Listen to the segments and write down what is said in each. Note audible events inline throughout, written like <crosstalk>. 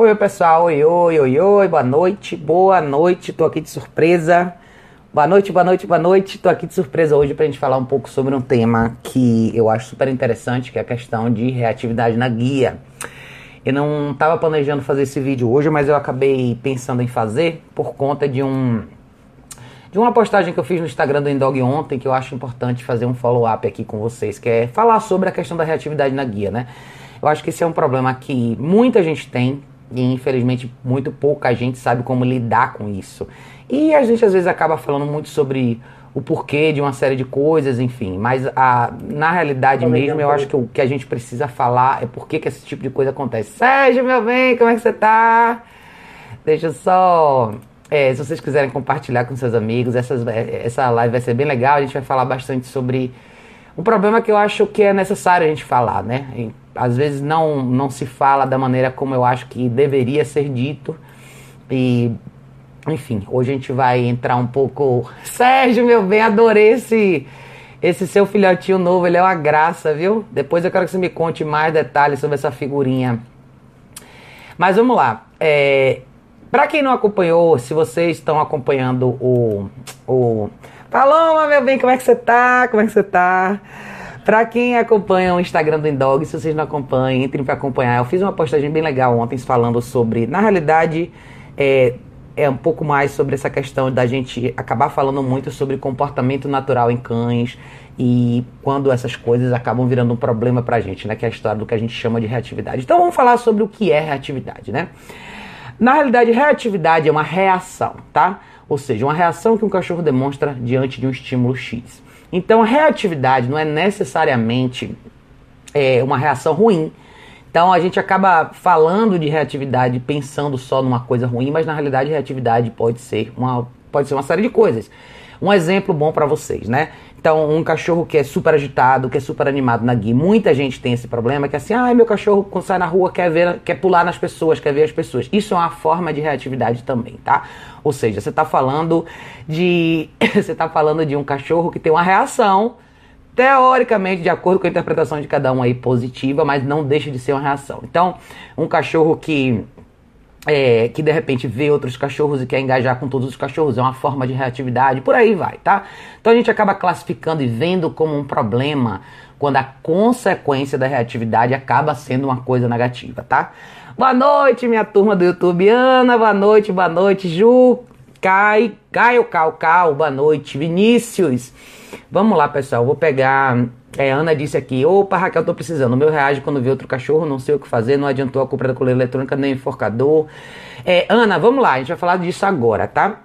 Oi, pessoal. Oi, oi, oi, oi. Boa noite. Boa noite. Tô aqui de surpresa. Boa noite, boa noite, boa noite. Tô aqui de surpresa hoje pra gente falar um pouco sobre um tema que eu acho super interessante, que é a questão de reatividade na guia. Eu não estava planejando fazer esse vídeo hoje, mas eu acabei pensando em fazer por conta de um de uma postagem que eu fiz no Instagram do Indog ontem, que eu acho importante fazer um follow-up aqui com vocês, que é falar sobre a questão da reatividade na guia, né? Eu acho que esse é um problema que muita gente tem e infelizmente muito pouca gente sabe como lidar com isso. E a gente às vezes acaba falando muito sobre o porquê de uma série de coisas, enfim. Mas a, na realidade mesmo, eu acho que o que a gente precisa falar é por que esse tipo de coisa acontece. Sérgio, meu bem, como é que você tá? Deixa eu só é, se vocês quiserem compartilhar com seus amigos, essas, é, essa live vai ser bem legal. A gente vai falar bastante sobre um problema que eu acho que é necessário a gente falar, né? Às vezes não, não se fala da maneira como eu acho que deveria ser dito. E, enfim, hoje a gente vai entrar um pouco. <laughs> Sérgio, meu bem, adorei esse, esse seu filhotinho novo, ele é uma graça, viu? Depois eu quero que você me conte mais detalhes sobre essa figurinha. Mas vamos lá. É, para quem não acompanhou, se vocês estão acompanhando o, o Paloma, meu bem, como é que você tá? Como é que você tá? Pra quem acompanha o Instagram do Indog, se vocês não acompanham, entrem para acompanhar. Eu fiz uma postagem bem legal ontem falando sobre, na realidade, é, é um pouco mais sobre essa questão da gente acabar falando muito sobre comportamento natural em cães e quando essas coisas acabam virando um problema pra gente, né? Que é a história do que a gente chama de reatividade. Então vamos falar sobre o que é reatividade, né? Na realidade, reatividade é uma reação, tá? Ou seja, uma reação que um cachorro demonstra diante de um estímulo X. Então, a reatividade não é necessariamente é, uma reação ruim. Então, a gente acaba falando de reatividade pensando só numa coisa ruim, mas na realidade, reatividade pode ser uma, pode ser uma série de coisas. Um exemplo bom para vocês, né? Então, um cachorro que é super agitado, que é super animado na guia, muita gente tem esse problema, que é assim, ah, meu cachorro quando sai na rua quer ver, quer pular nas pessoas, quer ver as pessoas. Isso é uma forma de reatividade também, tá? Ou seja, você está falando de <coughs> você tá falando de um cachorro que tem uma reação teoricamente, de acordo com a interpretação de cada um aí positiva, mas não deixa de ser uma reação. Então, um cachorro que é, que de repente vê outros cachorros e quer engajar com todos os cachorros, é uma forma de reatividade, por aí vai, tá? Então a gente acaba classificando e vendo como um problema quando a consequência da reatividade acaba sendo uma coisa negativa, tá? Boa noite, minha turma do YouTube, Ana, boa noite, boa noite, Ju, Cai, Caio Cal Cal, boa noite, Vinícius. Vamos lá, pessoal, vou pegar é, Ana disse aqui, opa Raquel, tô precisando. O meu reage quando vê outro cachorro, não sei o que fazer, não adiantou a compra da coleira eletrônica nem enforcador. É, Ana, vamos lá, a gente vai falar disso agora, tá?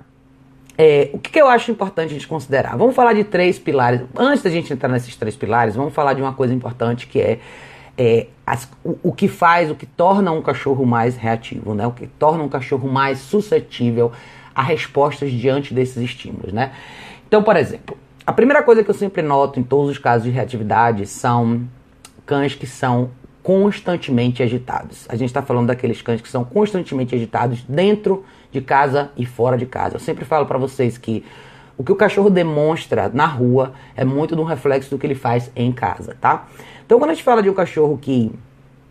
É, o que, que, eu acho importante a gente considerar? Vamos falar de três pilares. Antes da gente entrar nesses três pilares, vamos falar de uma coisa importante que é, é as, o, o, que faz, o que torna um cachorro mais reativo, né? O que torna um cachorro mais suscetível a respostas diante desses estímulos, né? Então, por exemplo, a primeira coisa que eu sempre noto em todos os casos de reatividade são cães que são constantemente agitados. A gente está falando daqueles cães que são constantemente agitados dentro de casa e fora de casa. Eu sempre falo para vocês que o que o cachorro demonstra na rua é muito um reflexo do que ele faz em casa, tá? Então, quando a gente fala de um cachorro que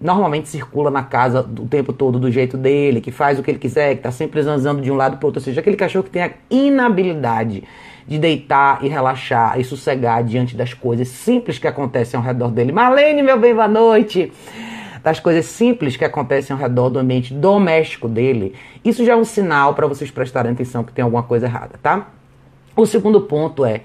normalmente circula na casa o tempo todo do jeito dele, que faz o que ele quiser, que está sempre zanzando de um lado para outro, ou seja, aquele cachorro que tem a inabilidade de deitar e relaxar e sossegar diante das coisas simples que acontecem ao redor dele. Marlene, meu bem, boa noite! Das coisas simples que acontecem ao redor do ambiente doméstico dele, isso já é um sinal para vocês prestarem atenção que tem alguma coisa errada, tá? O segundo ponto é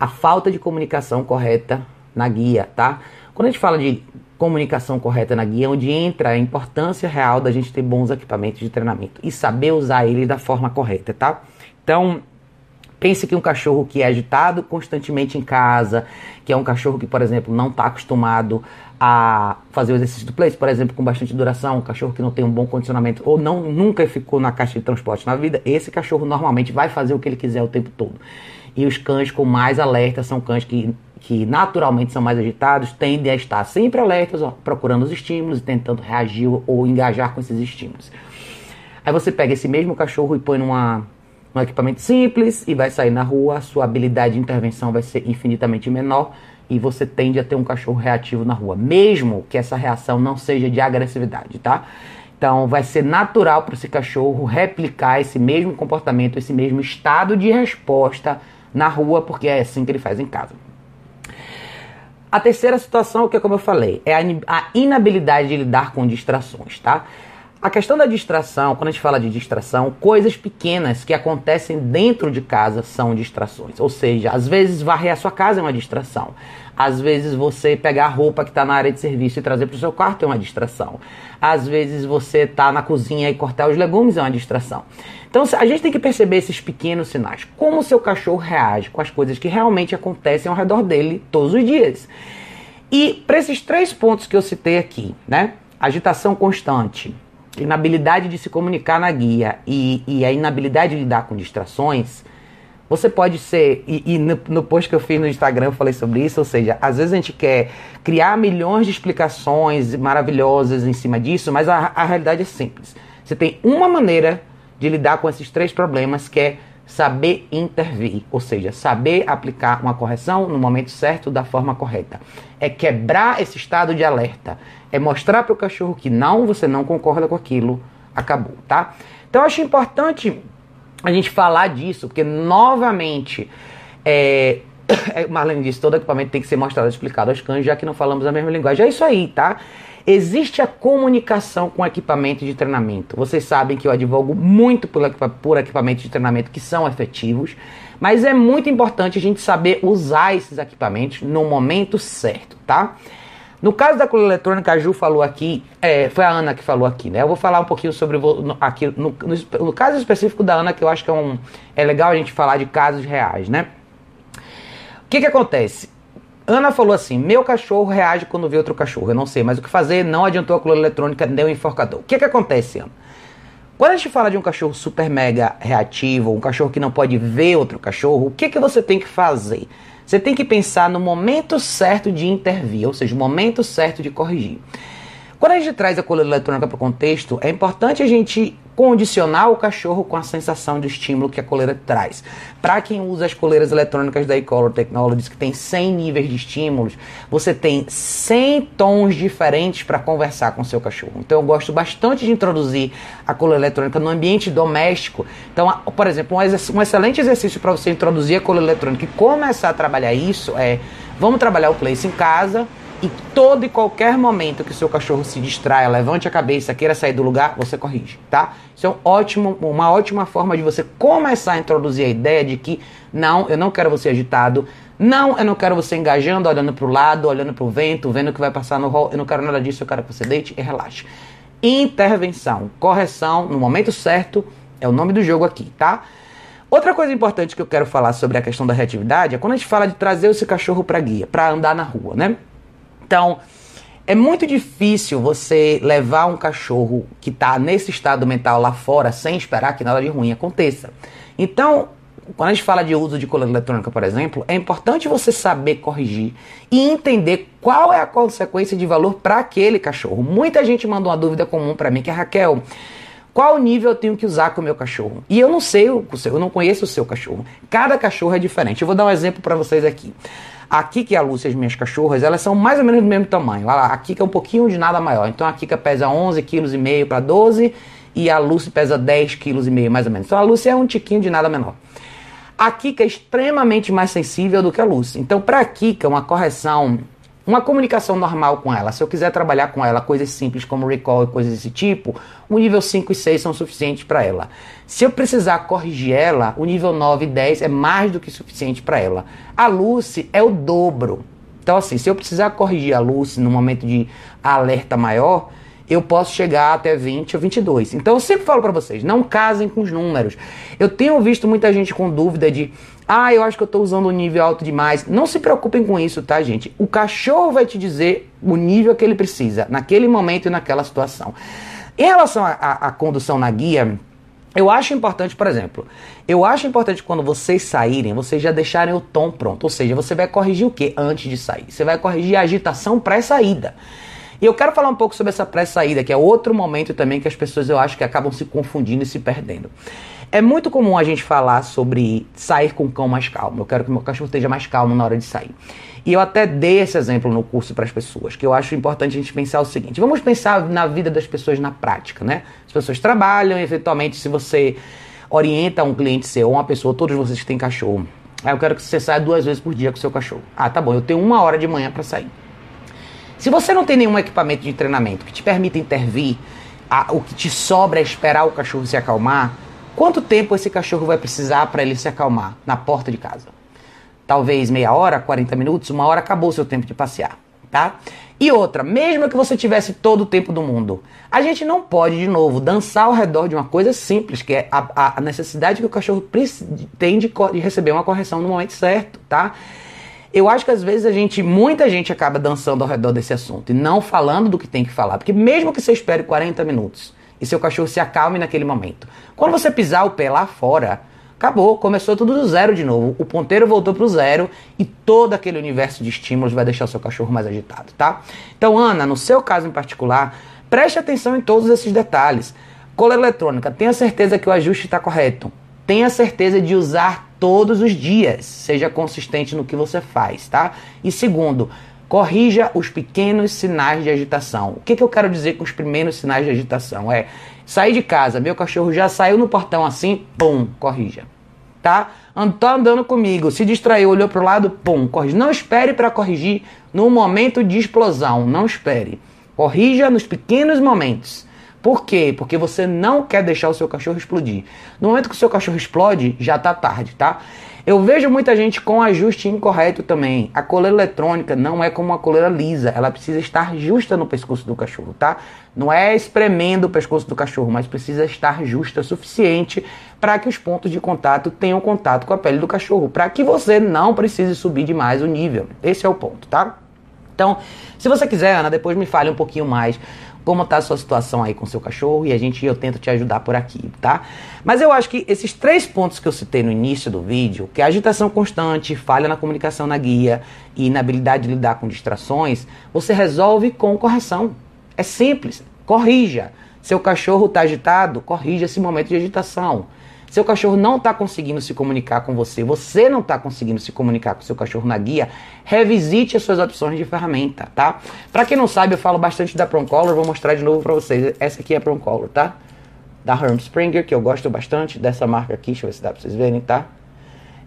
a falta de comunicação correta na guia, tá? Quando a gente fala de comunicação correta na guia, é onde entra a importância real da gente ter bons equipamentos de treinamento e saber usar ele da forma correta, tá? Então, Pense que um cachorro que é agitado constantemente em casa, que é um cachorro que, por exemplo, não está acostumado a fazer o exercício do place, por exemplo, com bastante duração, um cachorro que não tem um bom condicionamento ou não nunca ficou na caixa de transporte na vida, esse cachorro normalmente vai fazer o que ele quiser o tempo todo. E os cães com mais alerta são cães que, que naturalmente são mais agitados, tendem a estar sempre alertas, ó, procurando os estímulos e tentando reagir ou engajar com esses estímulos. Aí você pega esse mesmo cachorro e põe numa um equipamento simples e vai sair na rua, a sua habilidade de intervenção vai ser infinitamente menor e você tende a ter um cachorro reativo na rua, mesmo que essa reação não seja de agressividade, tá? Então, vai ser natural para esse cachorro replicar esse mesmo comportamento, esse mesmo estado de resposta na rua, porque é assim que ele faz em casa. A terceira situação, que é como eu falei, é a inabilidade de lidar com distrações, tá? A questão da distração, quando a gente fala de distração, coisas pequenas que acontecem dentro de casa são distrações. Ou seja, às vezes varrer a sua casa é uma distração. Às vezes você pegar a roupa que está na área de serviço e trazer para o seu quarto é uma distração. Às vezes você está na cozinha e cortar os legumes é uma distração. Então a gente tem que perceber esses pequenos sinais. Como o seu cachorro reage com as coisas que realmente acontecem ao redor dele todos os dias. E para esses três pontos que eu citei aqui, né? Agitação constante, inabilidade de se comunicar na guia e, e a inabilidade de lidar com distrações, você pode ser, e, e no, no, post que eu fiz no Instagram eu falei sobre isso, ou seja, às vezes a gente quer criar milhões de explicações maravilhosas em cima disso, mas a, a realidade é simples. Você tem uma maneira de lidar com esses três problemas que é saber intervir, ou seja, saber aplicar uma correção no momento certo da forma correta. É quebrar esse estado de alerta, é mostrar para o cachorro que não, você não concorda com aquilo, acabou, tá? Então eu acho importante a gente falar disso, porque novamente, é, <coughs> Marlene disse, todo equipamento tem que ser mostrado e explicado aos cães, já que não falamos a mesma linguagem. É isso aí, tá? Existe a comunicação com equipamento de treinamento. Vocês sabem que eu advogo muito por, por equipamentos de treinamento que são efetivos, mas é muito importante a gente saber usar esses equipamentos no momento certo, tá? No caso da coleira eletrônica, a Ju falou aqui, é, foi a Ana que falou aqui, né? Eu vou falar um pouquinho sobre aqui, no, no, no, caso específico da Ana, que eu acho que é, um, é legal a gente falar de casos reais, né? O que que acontece? Ana falou assim: meu cachorro reage quando vê outro cachorro. Eu não sei mais o que fazer, não adiantou a coleira eletrônica, nem o enforcador. O que, que acontece, Ana? Quando a gente fala de um cachorro super mega reativo, um cachorro que não pode ver outro cachorro, o que, que você tem que fazer? Você tem que pensar no momento certo de intervir, ou seja, o momento certo de corrigir. Quando a gente traz a coleira eletrônica para o contexto, é importante a gente condicionar o cachorro com a sensação de estímulo que a coleira traz. Para quem usa as coleiras eletrônicas da Ecolor Technologies, que tem 100 níveis de estímulos, você tem 100 tons diferentes para conversar com seu cachorro. Então eu gosto bastante de introduzir a coleira eletrônica no ambiente doméstico. Então, por exemplo, um, um excelente exercício para você introduzir a coleira eletrônica e começar a trabalhar isso é, vamos trabalhar o place em casa, e todo e qualquer momento que o seu cachorro se distraia, levante a cabeça, queira sair do lugar, você corrige, tá? Isso é um ótimo, uma ótima forma de você começar a introduzir a ideia de que não, eu não quero você agitado, não, eu não quero você engajando, olhando para o lado, olhando para o vento, vendo o que vai passar no rol, eu não quero nada disso, eu quero que você deite e relaxe. Intervenção, correção no momento certo é o nome do jogo aqui, tá? Outra coisa importante que eu quero falar sobre a questão da reatividade é quando a gente fala de trazer esse cachorro para guia, para andar na rua, né? Então, é muito difícil você levar um cachorro que está nesse estado mental lá fora sem esperar que nada de ruim aconteça. Então, quando a gente fala de uso de coleira eletrônica, por exemplo, é importante você saber corrigir e entender qual é a consequência de valor para aquele cachorro. Muita gente manda uma dúvida comum para mim que é Raquel. Qual nível eu tenho que usar com o meu cachorro? E eu não sei o seu, eu não conheço o seu cachorro. Cada cachorro é diferente. Eu vou dar um exemplo para vocês aqui. A Kika e a Lúcia, as minhas cachorras, elas são mais ou menos do mesmo tamanho. A Kika é um pouquinho de nada maior. Então a Kika pesa 11,5 kg para 12 e a Lúcia pesa 10,5 kg mais ou menos. Então a Lúcia é um tiquinho de nada menor. A Kika é extremamente mais sensível do que a Lúcia. Então para a Kika, uma correção uma comunicação normal com ela, se eu quiser trabalhar com ela coisas simples como recall e coisas desse tipo, o nível 5 e 6 são suficientes para ela. Se eu precisar corrigir ela, o nível 9 e 10 é mais do que suficiente para ela. A Lucy é o dobro. Então, assim, se eu precisar corrigir a Lucy no momento de alerta maior, eu posso chegar até 20 ou 22. Então, eu sempre falo para vocês, não casem com os números. Eu tenho visto muita gente com dúvida de ah, eu acho que eu estou usando um nível alto demais. Não se preocupem com isso, tá, gente? O cachorro vai te dizer o nível que ele precisa, naquele momento e naquela situação. Em relação à condução na guia, eu acho importante, por exemplo, eu acho importante quando vocês saírem, vocês já deixarem o tom pronto. Ou seja, você vai corrigir o que antes de sair? Você vai corrigir a agitação pré-saída. E eu quero falar um pouco sobre essa pré-saída, que é outro momento também que as pessoas eu acho que acabam se confundindo e se perdendo. É muito comum a gente falar sobre sair com o cão mais calmo. Eu quero que meu cachorro esteja mais calmo na hora de sair. E eu até dei esse exemplo no curso para as pessoas, que eu acho importante a gente pensar o seguinte: vamos pensar na vida das pessoas na prática, né? As pessoas trabalham, eventualmente, se você orienta um cliente seu uma pessoa, todos vocês que têm cachorro, aí eu quero que você saia duas vezes por dia com seu cachorro. Ah, tá bom, eu tenho uma hora de manhã para sair. Se você não tem nenhum equipamento de treinamento que te permita intervir, a, o que te sobra é esperar o cachorro se acalmar, quanto tempo esse cachorro vai precisar para ele se acalmar na porta de casa? talvez meia hora, 40 minutos, uma hora acabou o seu tempo de passear, tá? E outra, mesmo que você tivesse todo o tempo do mundo, a gente não pode, de novo, dançar ao redor de uma coisa simples, que é a, a necessidade que o cachorro tem de, de receber uma correção no momento certo, tá? Eu acho que às vezes a gente, muita gente acaba dançando ao redor desse assunto e não falando do que tem que falar, porque mesmo que você espere 40 minutos e seu cachorro se acalme naquele momento, quando você pisar o pé lá fora, Acabou, começou tudo do zero de novo. O ponteiro voltou para o zero e todo aquele universo de estímulos vai deixar o seu cachorro mais agitado, tá? Então, Ana, no seu caso em particular, preste atenção em todos esses detalhes. Cola eletrônica, tenha certeza que o ajuste está correto. Tenha certeza de usar todos os dias. Seja consistente no que você faz, tá? E segundo, corrija os pequenos sinais de agitação. O que, que eu quero dizer com os primeiros sinais de agitação? É Saí de casa, meu cachorro já saiu no portão assim, pum, corrija. Tá? Tá andando comigo, se distraiu, olhou pro lado, pum, corrija. Não espere para corrigir no momento de explosão, não espere. Corrija nos pequenos momentos. Por quê? Porque você não quer deixar o seu cachorro explodir. No momento que o seu cachorro explode, já tá tarde, tá? Eu vejo muita gente com ajuste incorreto também. A coleira eletrônica não é como uma coleira lisa, ela precisa estar justa no pescoço do cachorro, tá? Não é espremendo o pescoço do cachorro, mas precisa estar justa o suficiente para que os pontos de contato tenham contato com a pele do cachorro, para que você não precise subir demais o nível. Esse é o ponto, tá? Então, se você quiser, Ana, depois me fale um pouquinho mais como está a sua situação aí com seu cachorro e a gente eu tento te ajudar por aqui, tá? Mas eu acho que esses três pontos que eu citei no início do vídeo, que é agitação constante, falha na comunicação na guia e inabilidade de lidar com distrações, você resolve com correção. É simples, corrija. Seu cachorro está agitado, corrija esse momento de agitação. Seu cachorro não está conseguindo se comunicar com você, você não está conseguindo se comunicar com seu cachorro na guia, revisite as suas opções de ferramenta, tá? Para quem não sabe, eu falo bastante da Color, vou mostrar de novo para vocês. Essa aqui é a Color, tá? Da Herm Springer, que eu gosto bastante dessa marca aqui, deixa eu ver se dá para vocês verem, tá?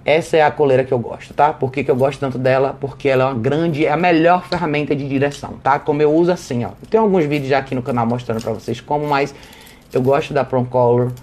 Essa é a coleira que eu gosto, tá? Por que, que eu gosto tanto dela? Porque ela é uma grande, é a melhor ferramenta de direção, tá? Como eu uso assim, ó. Tem alguns vídeos já aqui no canal mostrando para vocês como, mas eu gosto da Color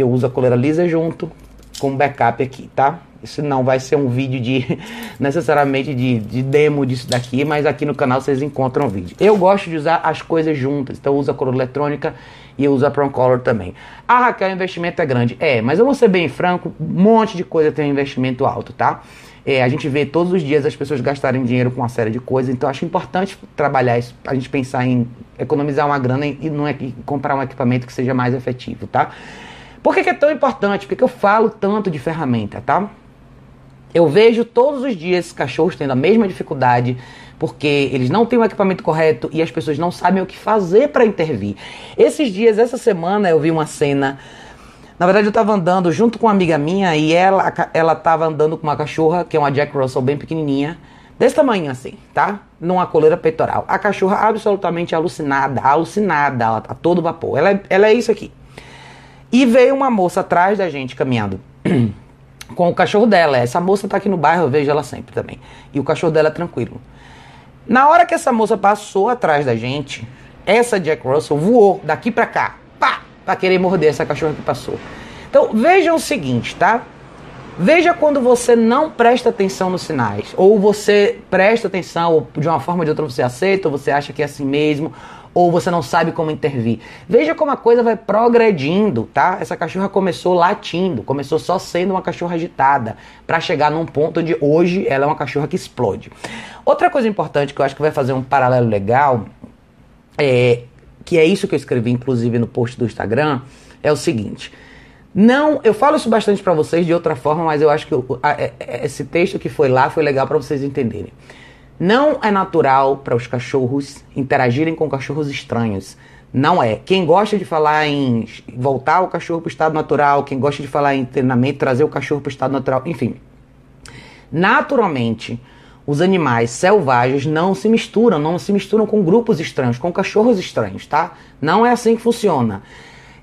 eu uso a coleira lisa junto com backup aqui, tá? Isso não vai ser um vídeo de <laughs> necessariamente de, de demo disso daqui, mas aqui no canal vocês encontram o vídeo. Eu gosto de usar as coisas juntas, então eu uso a cor eletrônica e eu uso a Color também. Ah, Raquel, o investimento é grande. É, mas eu vou ser bem franco, um monte de coisa tem um investimento alto, tá? É, a gente vê todos os dias as pessoas gastarem dinheiro com uma série de coisas, então acho importante trabalhar isso, a gente pensar em economizar uma grana e não é comprar um equipamento que seja mais efetivo, tá? Por que, que é tão importante? Por que, que eu falo tanto de ferramenta, tá? Eu vejo todos os dias cachorros tendo a mesma dificuldade porque eles não têm o equipamento correto e as pessoas não sabem o que fazer para intervir. Esses dias, essa semana, eu vi uma cena. Na verdade, eu estava andando junto com uma amiga minha e ela ela estava andando com uma cachorra, que é uma Jack Russell bem pequenininha, desse tamanho assim, tá? Numa coleira peitoral. A cachorra absolutamente alucinada, alucinada, tá todo vapor. Ela é, ela é isso aqui. E veio uma moça atrás da gente caminhando <clears throat> com o cachorro dela. Essa moça tá aqui no bairro, eu vejo ela sempre também. E o cachorro dela é tranquilo. Na hora que essa moça passou atrás da gente, essa Jack Russell voou daqui pra cá, pá, pra querer morder essa cachorra que passou. Então vejam o seguinte, tá? Veja quando você não presta atenção nos sinais, ou você presta atenção, ou de uma forma ou de outra você aceita, ou você acha que é assim mesmo, ou você não sabe como intervir. Veja como a coisa vai progredindo, tá? Essa cachorra começou latindo, começou só sendo uma cachorra agitada, para chegar num ponto onde hoje ela é uma cachorra que explode. Outra coisa importante que eu acho que vai fazer um paralelo legal, é, que é isso que eu escrevi inclusive no post do Instagram, é o seguinte. Não, eu falo isso bastante para vocês de outra forma, mas eu acho que eu, a, a, é, esse texto que foi lá foi legal para vocês entenderem. Não é natural para os cachorros interagirem com cachorros estranhos. Não é. Quem gosta de falar em voltar o cachorro para o estado natural, quem gosta de falar em treinamento, trazer o cachorro para o estado natural, enfim. Naturalmente, os animais selvagens não se misturam, não se misturam com grupos estranhos, com cachorros estranhos, tá? Não é assim que funciona.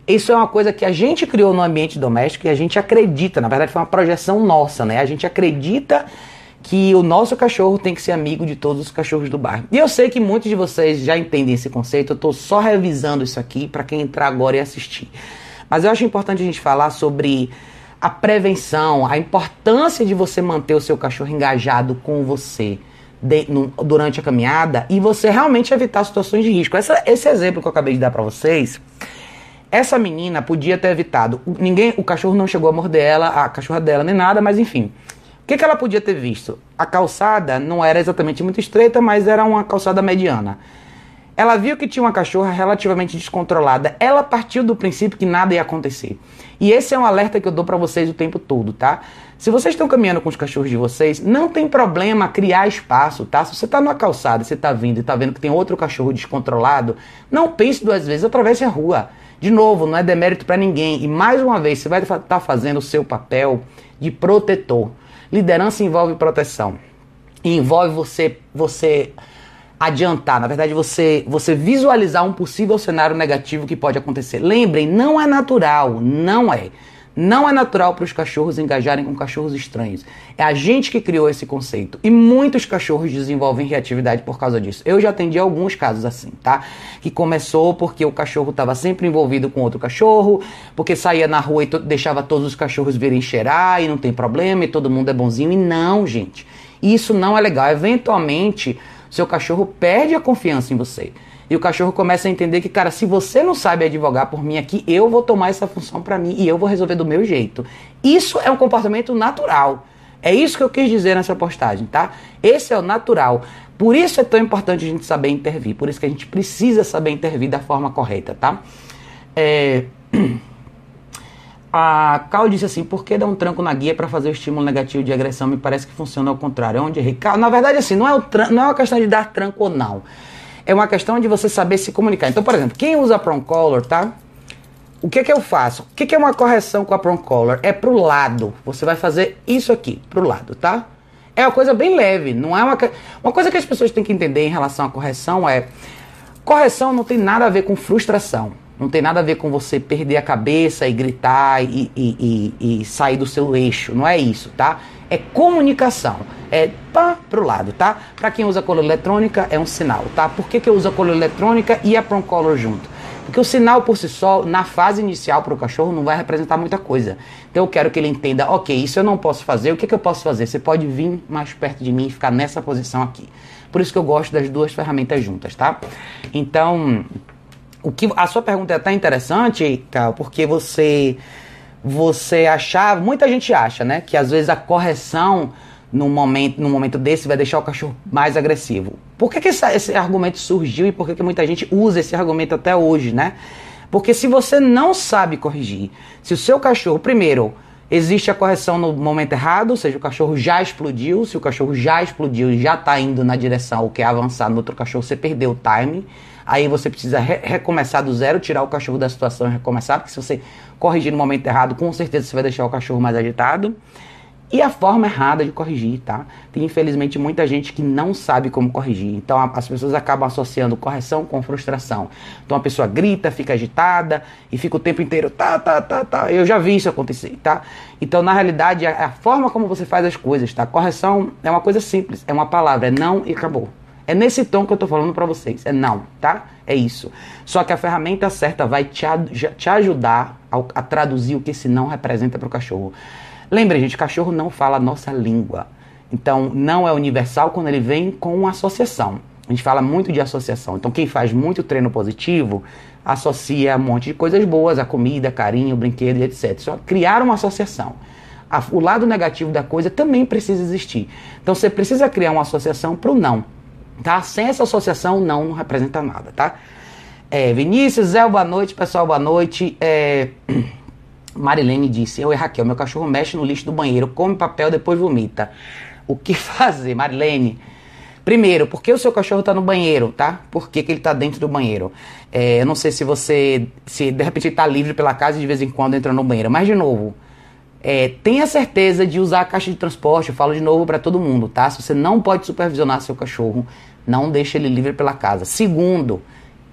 Isso é uma coisa que a gente criou no ambiente doméstico e a gente acredita, na verdade foi uma projeção nossa, né? A gente acredita que o nosso cachorro tem que ser amigo de todos os cachorros do bairro. E eu sei que muitos de vocês já entendem esse conceito, eu estou só revisando isso aqui para quem entrar agora e assistir. Mas eu acho importante a gente falar sobre a prevenção, a importância de você manter o seu cachorro engajado com você de, no, durante a caminhada e você realmente evitar situações de risco. Essa, esse exemplo que eu acabei de dar para vocês, essa menina podia ter evitado. Ninguém, o cachorro não chegou a morder ela, a cachorra dela nem nada, mas enfim. Que, que ela podia ter visto? A calçada não era exatamente muito estreita, mas era uma calçada mediana. Ela viu que tinha uma cachorra relativamente descontrolada. Ela partiu do princípio que nada ia acontecer. E esse é um alerta que eu dou para vocês o tempo todo, tá? Se vocês estão caminhando com os cachorros de vocês, não tem problema criar espaço, tá? Se você está numa calçada, você está vindo e está vendo que tem outro cachorro descontrolado, não pense duas vezes, atravesse a rua. De novo, não é demérito para ninguém. E mais uma vez, você vai estar tá fazendo o seu papel de protetor. Liderança envolve proteção. E envolve você, você adiantar, na verdade, você, você visualizar um possível cenário negativo que pode acontecer. Lembrem, não é natural, não é. Não é natural para os cachorros engajarem com cachorros estranhos. É a gente que criou esse conceito. E muitos cachorros desenvolvem reatividade por causa disso. Eu já atendi alguns casos assim, tá? Que começou porque o cachorro estava sempre envolvido com outro cachorro, porque saía na rua e to deixava todos os cachorros virem cheirar e não tem problema e todo mundo é bonzinho. E não, gente. Isso não é legal. Eventualmente, seu cachorro perde a confiança em você. E o cachorro começa a entender que, cara, se você não sabe advogar por mim aqui, eu vou tomar essa função para mim e eu vou resolver do meu jeito. Isso é um comportamento natural. É isso que eu quis dizer nessa postagem, tá? Esse é o natural. Por isso é tão importante a gente saber intervir. Por isso que a gente precisa saber intervir da forma correta, tá? É... <clears throat> A Cal disse assim: por que dar um tranco na guia para fazer o estímulo negativo de agressão? Me parece que funciona ao contrário. Onde? Na verdade, assim, não é, o não é uma questão de dar tranco ou não. É uma questão de você saber se comunicar. Então, por exemplo, quem usa Prong Color, tá? O que, que eu faço? O que, que é uma correção com a Prong Color? É pro lado. Você vai fazer isso aqui, pro lado, tá? É uma coisa bem leve. Não é uma, uma coisa que as pessoas têm que entender em relação à correção é. Correção não tem nada a ver com frustração. Não tem nada a ver com você perder a cabeça e gritar e, e, e, e sair do seu eixo. Não é isso, tá? É comunicação. É pá pro lado, tá? Para quem usa color eletrônica, é um sinal, tá? Por que, que eu uso a color eletrônica e a Prom Color junto? Porque o sinal por si só, na fase inicial para o cachorro, não vai representar muita coisa. Então eu quero que ele entenda, ok, isso eu não posso fazer, o que, que eu posso fazer? Você pode vir mais perto de mim e ficar nessa posição aqui. Por isso que eu gosto das duas ferramentas juntas, tá? Então, o que a sua pergunta é até interessante, Cal, porque você você achava, muita gente acha, né, que às vezes a correção no momento, no momento desse vai deixar o cachorro mais agressivo. Por que, que esse, esse argumento surgiu e por que, que muita gente usa esse argumento até hoje, né? Porque se você não sabe corrigir, se o seu cachorro, primeiro, existe a correção no momento errado, ou seja, o cachorro já explodiu, se o cachorro já explodiu e já está indo na direção ou quer avançar no outro cachorro, você perdeu o time. Aí você precisa re recomeçar do zero, tirar o cachorro da situação e recomeçar, porque se você corrigir no momento errado, com certeza você vai deixar o cachorro mais agitado. E a forma errada de corrigir, tá? Tem infelizmente muita gente que não sabe como corrigir. Então a, as pessoas acabam associando correção com frustração. Então a pessoa grita, fica agitada e fica o tempo inteiro tá, tá, tá, tá. Eu já vi isso acontecer, tá? Então na realidade a, a forma como você faz as coisas, tá? Correção é uma coisa simples, é uma palavra, é não e acabou. É nesse tom que eu tô falando para vocês. É não, tá? É isso. Só que a ferramenta certa vai te, te ajudar a, a traduzir o que esse não representa para o cachorro. Lembre, gente, cachorro não fala a nossa língua. Então, não é universal quando ele vem com associação. A gente fala muito de associação. Então, quem faz muito treino positivo associa um monte de coisas boas, a comida, carinho, brinquedo, etc. Só criar uma associação. O lado negativo da coisa também precisa existir. Então, você precisa criar uma associação para o não. Tá? Sem essa associação, não, não representa nada, tá? É, Vinícius, Zé, boa noite, pessoal, boa noite. É... <clears throat> Marilene disse: Eu e Raquel, meu cachorro mexe no lixo do banheiro, come papel, depois vomita. O que <laughs> fazer, Marilene? Primeiro, por que o seu cachorro está no banheiro, tá? Por que, que ele está dentro do banheiro? É, eu não sei se você, se de repente ele está livre pela casa e de vez em quando entra no banheiro. Mas, de novo, é, tenha certeza de usar a caixa de transporte. Eu falo de novo para todo mundo, tá? Se você não pode supervisionar seu cachorro, não deixe ele livre pela casa. Segundo,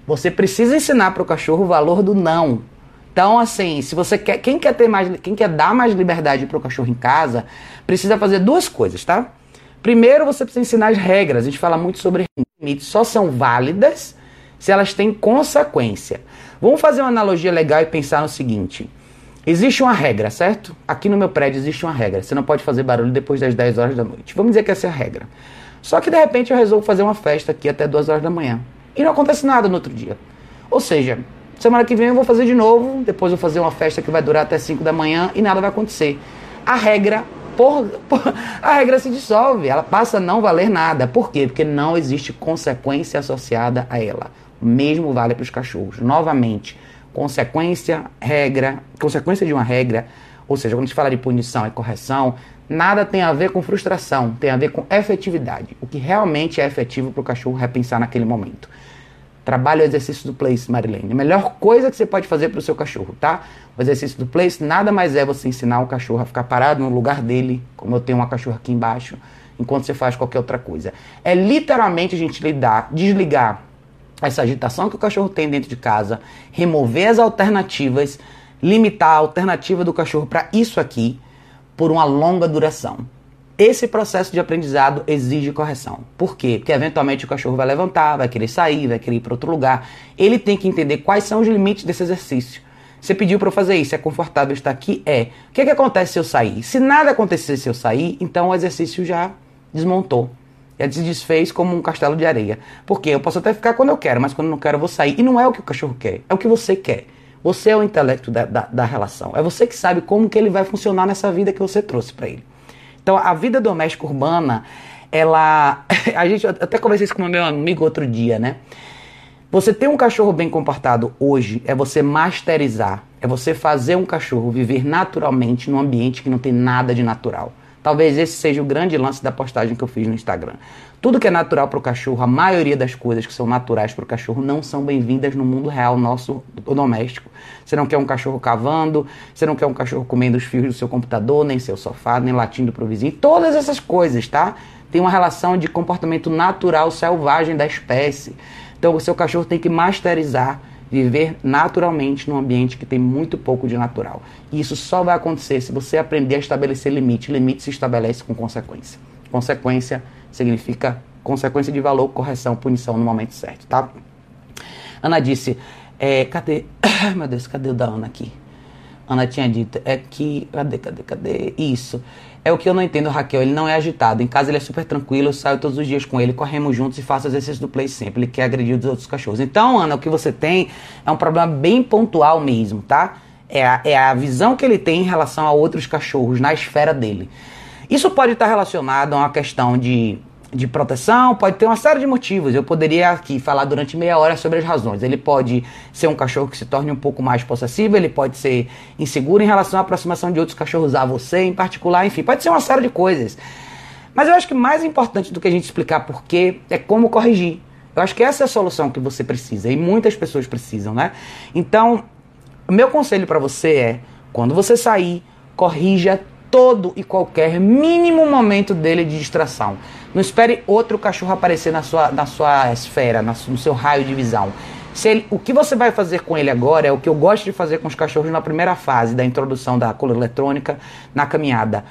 você precisa ensinar para o cachorro o valor do não. Então, assim, se você quer, quem quer ter mais, quem quer dar mais liberdade para o cachorro em casa, precisa fazer duas coisas, tá? Primeiro, você precisa ensinar as regras. A gente fala muito sobre limites, só são válidas se elas têm consequência. Vamos fazer uma analogia legal e pensar no seguinte: existe uma regra, certo? Aqui no meu prédio existe uma regra. Você não pode fazer barulho depois das 10 horas da noite. Vamos dizer que essa é a regra. Só que de repente eu resolvo fazer uma festa aqui até 2 horas da manhã. E não acontece nada no outro dia. Ou seja, semana que vem eu vou fazer de novo, depois vou fazer uma festa que vai durar até 5 da manhã e nada vai acontecer. A regra por, por, <laughs> a regra se dissolve, ela passa a não valer nada. Por quê? Porque não existe consequência associada a ela. O mesmo vale para os cachorros. Novamente, consequência, regra, consequência de uma regra, ou seja, quando a gente fala de punição e correção, nada tem a ver com frustração, tem a ver com efetividade. O que realmente é efetivo para o cachorro repensar naquele momento. Trabalhe o exercício do place, Marilene. A melhor coisa que você pode fazer para o seu cachorro, tá? O exercício do place nada mais é você ensinar o cachorro a ficar parado no lugar dele, como eu tenho uma cachorra aqui embaixo, enquanto você faz qualquer outra coisa. É literalmente a gente lidar, desligar essa agitação que o cachorro tem dentro de casa, remover as alternativas, limitar a alternativa do cachorro para isso aqui por uma longa duração. Esse processo de aprendizado exige correção. Por quê? Porque eventualmente o cachorro vai levantar, vai querer sair, vai querer ir para outro lugar. Ele tem que entender quais são os limites desse exercício. Você pediu para eu fazer isso, é confortável estar aqui? É. O que, que acontece se eu sair? Se nada acontecer se eu sair, então o exercício já desmontou. Já se desfez como um castelo de areia. Porque eu posso até ficar quando eu quero, mas quando eu não quero eu vou sair. E não é o que o cachorro quer, é o que você quer. Você é o intelecto da, da, da relação. É você que sabe como que ele vai funcionar nessa vida que você trouxe para ele. Então, a vida doméstica urbana, ela. <laughs> A gente até conversei isso com meu amigo outro dia, né? Você ter um cachorro bem comportado hoje é você masterizar, é você fazer um cachorro viver naturalmente num ambiente que não tem nada de natural. Talvez esse seja o grande lance da postagem que eu fiz no Instagram. Tudo que é natural para o cachorro, a maioria das coisas que são naturais para o cachorro não são bem-vindas no mundo real nosso doméstico. Você não quer um cachorro cavando, você não quer um cachorro comendo os fios do seu computador, nem seu sofá, nem latindo para o vizinho. Todas essas coisas, tá? Tem uma relação de comportamento natural selvagem da espécie. Então o seu cachorro tem que masterizar viver naturalmente num ambiente que tem muito pouco de natural. E isso só vai acontecer se você aprender a estabelecer limite. Limite se estabelece com consequência. Consequência significa consequência de valor, correção, punição no momento certo, tá? Ana disse, é, cadê? <coughs> Meu Deus, cadê o da Ana aqui? Ana tinha dito, é que. Cadê, cadê, cadê? Isso. É o que eu não entendo, Raquel. Ele não é agitado. Em casa ele é super tranquilo, eu saio todos os dias com ele, corremos juntos e faço exercício do play sempre. Ele quer agredir os outros cachorros. Então, Ana, o que você tem é um problema bem pontual mesmo, tá? É a, é a visão que ele tem em relação a outros cachorros na esfera dele. Isso pode estar relacionado a uma questão de de proteção, pode ter uma série de motivos. Eu poderia aqui falar durante meia hora sobre as razões. Ele pode ser um cachorro que se torne um pouco mais possessivo, ele pode ser inseguro em relação à aproximação de outros cachorros a você em particular, enfim, pode ser uma série de coisas. Mas eu acho que mais importante do que a gente explicar por quê é como corrigir. Eu acho que essa é a solução que você precisa e muitas pessoas precisam, né? Então, meu conselho para você é, quando você sair, corrija todo e qualquer mínimo momento dele de distração. Não espere outro cachorro aparecer na sua, na sua esfera, no seu raio de visão. Se ele, o que você vai fazer com ele agora é o que eu gosto de fazer com os cachorros na primeira fase da introdução da cola eletrônica na caminhada.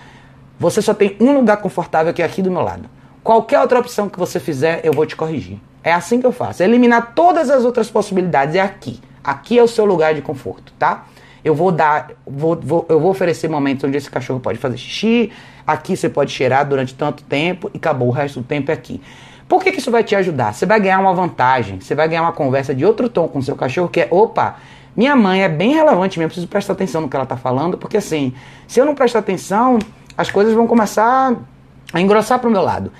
Você só tem um lugar confortável que é aqui do meu lado. Qualquer outra opção que você fizer, eu vou te corrigir. É assim que eu faço. Eliminar todas as outras possibilidades. É aqui. Aqui é o seu lugar de conforto, tá? Eu vou dar, vou, vou, eu vou oferecer momentos onde esse cachorro pode fazer xixi, aqui você pode cheirar durante tanto tempo e acabou, o resto do tempo é aqui. Por que, que isso vai te ajudar? Você vai ganhar uma vantagem, você vai ganhar uma conversa de outro tom com seu cachorro, que é, opa, minha mãe é bem relevante mesmo, preciso prestar atenção no que ela está falando, porque assim, se eu não prestar atenção, as coisas vão começar a engrossar para o meu lado.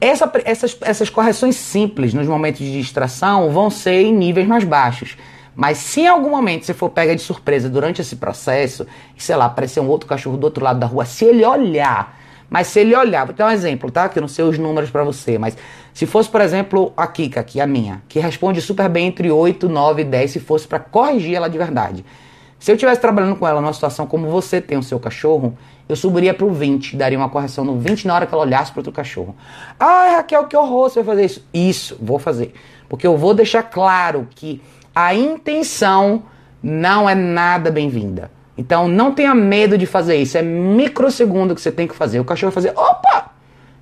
Essa, essas, essas correções simples nos momentos de distração vão ser em níveis mais baixos. Mas se em algum momento você for pega de surpresa durante esse processo, sei lá, aparecer um outro cachorro do outro lado da rua, se ele olhar, Mas se ele olhar, vou dar um exemplo, tá? Que eu não sei os números para você, mas se fosse, por exemplo, a Kika, aqui, a minha, que responde super bem entre 8, 9 e 10, se fosse para corrigir ela de verdade. Se eu estivesse trabalhando com ela numa situação como você tem o seu cachorro, eu subiria para o 20, daria uma correção no 20 na hora que ela olhasse para outro cachorro. Ah, Raquel, que horror, você vai fazer isso. Isso, vou fazer. Porque eu vou deixar claro que a intenção não é nada bem-vinda. Então não tenha medo de fazer isso. É microsegundo que você tem que fazer. O cachorro vai fazer, opa!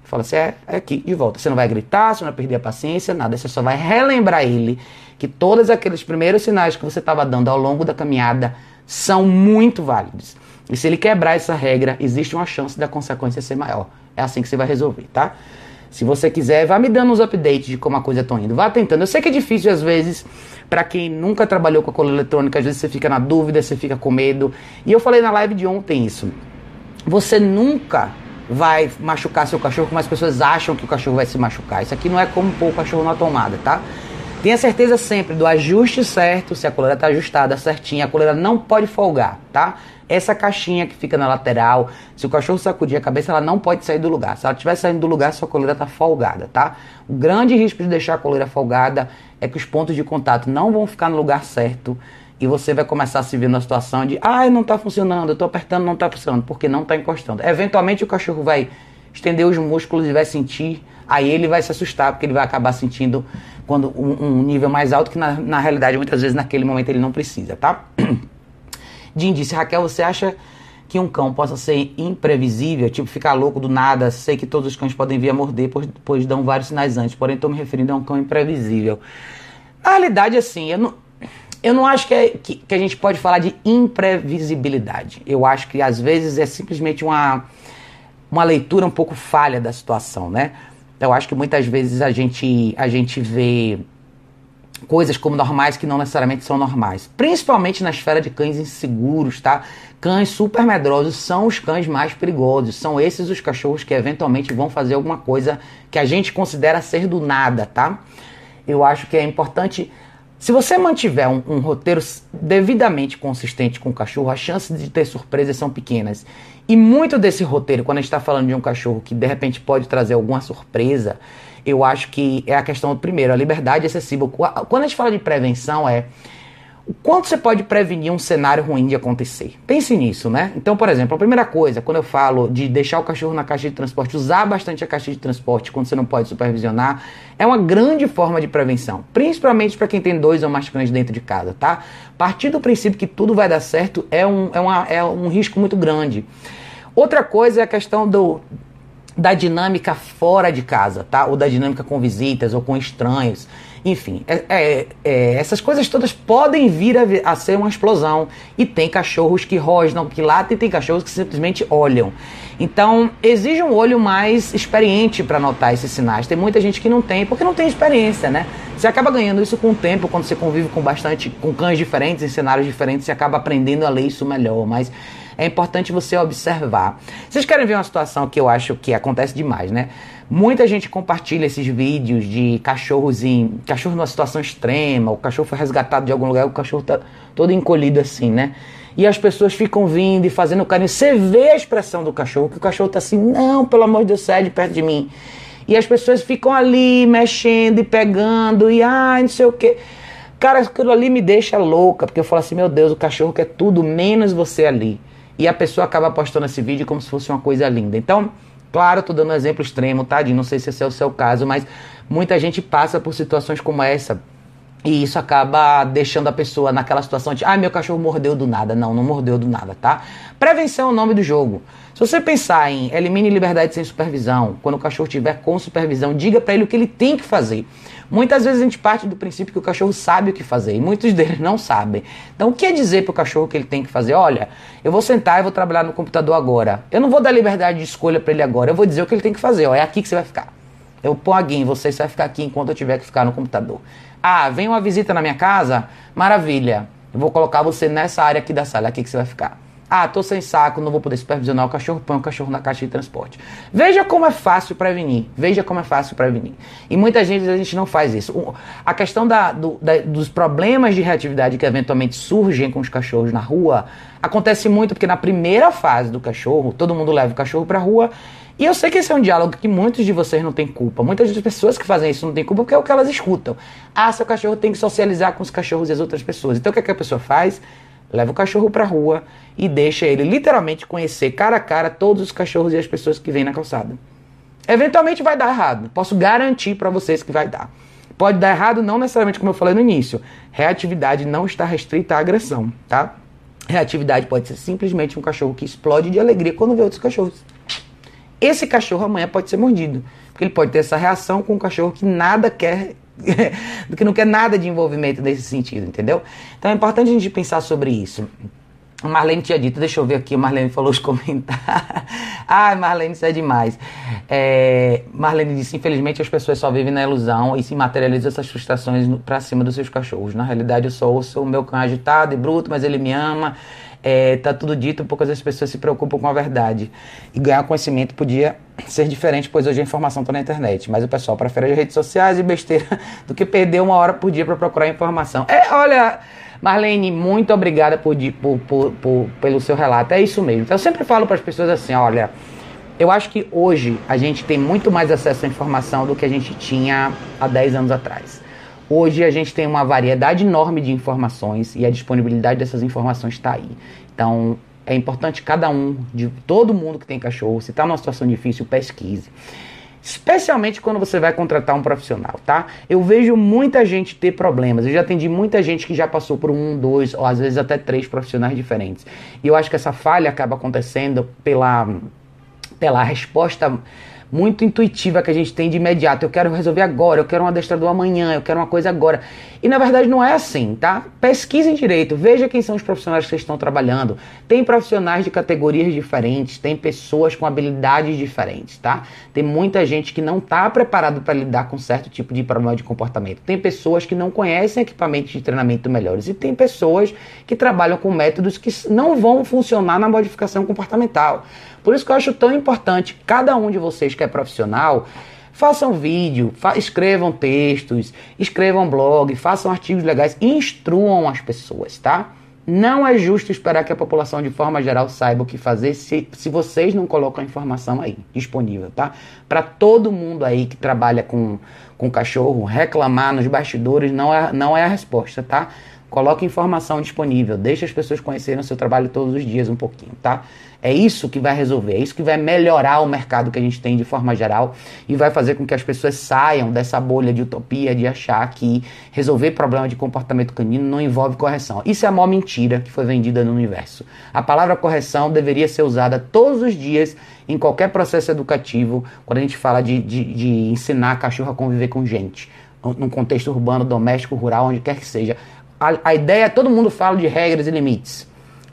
Fala assim, é, é aqui, de volta. Você não vai gritar, você não vai perder a paciência, nada. Você só vai relembrar ele que todos aqueles primeiros sinais que você estava dando ao longo da caminhada são muito válidos. E se ele quebrar essa regra, existe uma chance da consequência ser maior. É assim que você vai resolver, tá? Se você quiser, vá me dando uns updates de como a coisa está indo. Vá tentando. Eu sei que é difícil às vezes, para quem nunca trabalhou com a cola eletrônica, às vezes você fica na dúvida, você fica com medo. E eu falei na live de ontem isso. Você nunca vai machucar seu cachorro como as pessoas acham que o cachorro vai se machucar. Isso aqui não é como pôr o cachorro na tomada, tá? Tenha certeza sempre do ajuste certo, se a coleira está ajustada certinha, a coleira não pode folgar, tá? Essa caixinha que fica na lateral, se o cachorro sacudir a cabeça, ela não pode sair do lugar. Se ela estiver saindo do lugar, sua coleira está folgada, tá? O grande risco de deixar a coleira folgada é que os pontos de contato não vão ficar no lugar certo e você vai começar a se ver numa situação de, ai, ah, não está funcionando, eu estou apertando, não está funcionando, porque não está encostando. Eventualmente o cachorro vai estender os músculos e vai sentir, aí ele vai se assustar, porque ele vai acabar sentindo quando um, um nível mais alto que na, na realidade muitas vezes naquele momento ele não precisa, tá? <clears throat> Jim disse, Raquel, você acha que um cão possa ser imprevisível, tipo ficar louco do nada? Sei que todos os cães podem vir a morder, pois, pois dão vários sinais antes, porém estou me referindo a um cão imprevisível. Na realidade, assim, eu não, eu não acho que, é, que, que, a gente pode falar de imprevisibilidade. Eu acho que às vezes é simplesmente uma, uma leitura um pouco falha da situação, né? Eu acho que muitas vezes a gente, a gente vê coisas como normais que não necessariamente são normais. Principalmente na esfera de cães inseguros, tá? Cães super medrosos são os cães mais perigosos. São esses os cachorros que eventualmente vão fazer alguma coisa que a gente considera ser do nada, tá? Eu acho que é importante se você mantiver um, um, roteiro devidamente consistente com o cachorro, as chances de ter surpresas são pequenas. E muito desse roteiro, quando a gente está falando de um cachorro que de repente pode trazer alguma surpresa, eu acho que é a questão, primeiro, a liberdade excessiva. Quando a gente fala de prevenção, é o quanto você pode prevenir um cenário ruim de acontecer? Pense nisso, né? Então, por exemplo, a primeira coisa, quando eu falo de deixar o cachorro na caixa de transporte, usar bastante a caixa de transporte quando você não pode supervisionar, é uma grande forma de prevenção, principalmente para quem tem dois ou mais cães dentro de casa, tá? Partir do princípio que tudo vai dar certo é um, é uma, é um risco muito grande. Outra coisa é a questão do, da dinâmica fora de casa, tá? Ou da dinâmica com visitas ou com estranhos. Enfim, é, é, é, essas coisas todas podem vir a, a, ser uma explosão. E tem cachorros que rosnam, que latem, e tem cachorros que simplesmente olham. Então, exige um olho mais experiente para notar esses sinais. Tem muita gente que não tem, porque não tem experiência, né? Você acaba ganhando isso com o tempo, quando você convive com bastante, com cães diferentes, em cenários diferentes, você acaba aprendendo a ler isso melhor. Mas é importante você observar. Vocês querem ver uma situação que eu acho que acontece demais, né? Muita gente compartilha esses vídeos de cachorros em. cachorro numa situação extrema, o cachorro foi resgatado de algum lugar, o cachorro tá todo encolhido assim, né? E as pessoas ficam vindo e fazendo carinho. Você vê a expressão do cachorro, que o cachorro tá assim, não, pelo amor de Deus, sai de perto de mim. E as pessoas ficam ali mexendo e pegando, e ai, não sei o quê. Cara, aquilo ali me deixa louca, porque eu falo assim, meu Deus, o cachorro quer tudo menos você ali. E a pessoa acaba postando esse vídeo como se fosse uma coisa linda. Então, Claro, tô dando um exemplo extremo, tadinho, não sei se esse é o seu caso, mas muita gente passa por situações como essa. E isso acaba deixando a pessoa naquela situação de, ah, meu cachorro mordeu do nada. Não, não mordeu do nada, tá? Prevenção é o nome do jogo. Se você pensar em elimine liberdade sem supervisão, quando o cachorro estiver com supervisão, diga para ele o que ele tem que fazer. Muitas vezes a gente parte do princípio que o cachorro sabe o que fazer e muitos deles não sabem. Então, o que é dizer para o cachorro que ele tem que fazer? Olha, eu vou sentar e vou trabalhar no computador agora. Eu não vou dar liberdade de escolha para ele agora. Eu vou dizer o que ele tem que fazer. Ó, é aqui que você vai ficar. Eu aqui em você, você vai ficar aqui enquanto eu tiver que ficar no computador. Ah, vem uma visita na minha casa? Maravilha. Eu vou colocar você nessa área aqui da sala, é aqui que você vai ficar. Ah, tô sem saco, não vou poder supervisionar o cachorro, põe o cachorro na caixa de transporte. Veja como é fácil prevenir. Veja como é fácil prevenir. E muita gente a gente não faz isso. A questão da, do, da, dos problemas de reatividade que eventualmente surgem com os cachorros na rua acontece muito porque na primeira fase do cachorro, todo mundo leva o cachorro pra rua. E eu sei que esse é um diálogo que muitos de vocês não têm culpa. Muitas das pessoas que fazem isso não têm culpa porque é o que elas escutam. Ah, seu cachorro tem que socializar com os cachorros e as outras pessoas. Então o que, é que a pessoa faz? Leva o cachorro para a rua e deixa ele literalmente conhecer cara a cara todos os cachorros e as pessoas que vêm na calçada. Eventualmente vai dar errado, posso garantir para vocês que vai dar. Pode dar errado não necessariamente como eu falei no início. Reatividade não está restrita à agressão, tá? Reatividade pode ser simplesmente um cachorro que explode de alegria quando vê outros cachorros. Esse cachorro amanhã pode ser mordido, porque ele pode ter essa reação com um cachorro que nada quer <laughs> do que não quer nada de envolvimento nesse sentido, entendeu? Então é importante a gente pensar sobre isso. A Marlene tinha dito, deixa eu ver aqui, a Marlene falou os <laughs> comentários. Ai, Marlene, isso é demais. É, Marlene disse: infelizmente as pessoas só vivem na ilusão e se materializam essas frustrações para cima dos seus cachorros. Na realidade, eu sou, sou o meu cão agitado e bruto, mas ele me ama. É, tá tudo dito, poucas das pessoas se preocupam com a verdade. E ganhar conhecimento podia ser diferente, pois hoje a informação está na internet. Mas o pessoal prefere as redes sociais e besteira <laughs> do que perder uma hora por dia para procurar informação. É, olha, Marlene, muito obrigada por, por, por, pelo seu relato. É isso mesmo. Eu sempre falo para as pessoas assim: olha, eu acho que hoje a gente tem muito mais acesso à informação do que a gente tinha há 10 anos atrás. Hoje a gente tem uma variedade enorme de informações e a disponibilidade dessas informações está aí. Então é importante cada um, de todo mundo que tem cachorro, se está numa situação difícil, pesquise. Especialmente quando você vai contratar um profissional, tá? Eu vejo muita gente ter problemas. Eu já atendi muita gente que já passou por um, dois, ou às vezes até três profissionais diferentes. E eu acho que essa falha acaba acontecendo pela, pela resposta muito intuitiva que a gente tem de imediato. Eu quero resolver agora, eu quero um adestrador amanhã, eu quero uma coisa agora. E na verdade não é assim, tá? Pesquisem direito, veja quem são os profissionais que estão trabalhando. Tem profissionais de categorias diferentes, tem pessoas com habilidades diferentes, tá? Tem muita gente que não está preparado para lidar com certo tipo de problema de comportamento. Tem pessoas que não conhecem equipamentos de treinamento melhores e tem pessoas que trabalham com métodos que não vão funcionar na modificação comportamental. Por isso que eu acho tão importante cada um de vocês que é profissional façam vídeo, fa escrevam textos, escrevam blog, façam artigos legais, instruam as pessoas, tá? Não é justo esperar que a população de forma geral saiba o que fazer se, se vocês não colocam a informação aí disponível, tá? Para todo mundo aí que trabalha com, com cachorro, reclamar nos bastidores não é, não é a resposta, tá? Coloque informação disponível, deixe as pessoas conhecerem o seu trabalho todos os dias um pouquinho, tá? É isso que vai resolver, é isso que vai melhorar o mercado que a gente tem de forma geral e vai fazer com que as pessoas saiam dessa bolha de utopia de achar que resolver problema de comportamento canino não envolve correção. Isso é a maior mentira que foi vendida no universo. A palavra correção deveria ser usada todos os dias em qualquer processo educativo quando a gente fala de, de, de ensinar cachorro a conviver com gente, num contexto urbano, doméstico, rural, onde quer que seja. A, a ideia, todo mundo fala de regras e limites.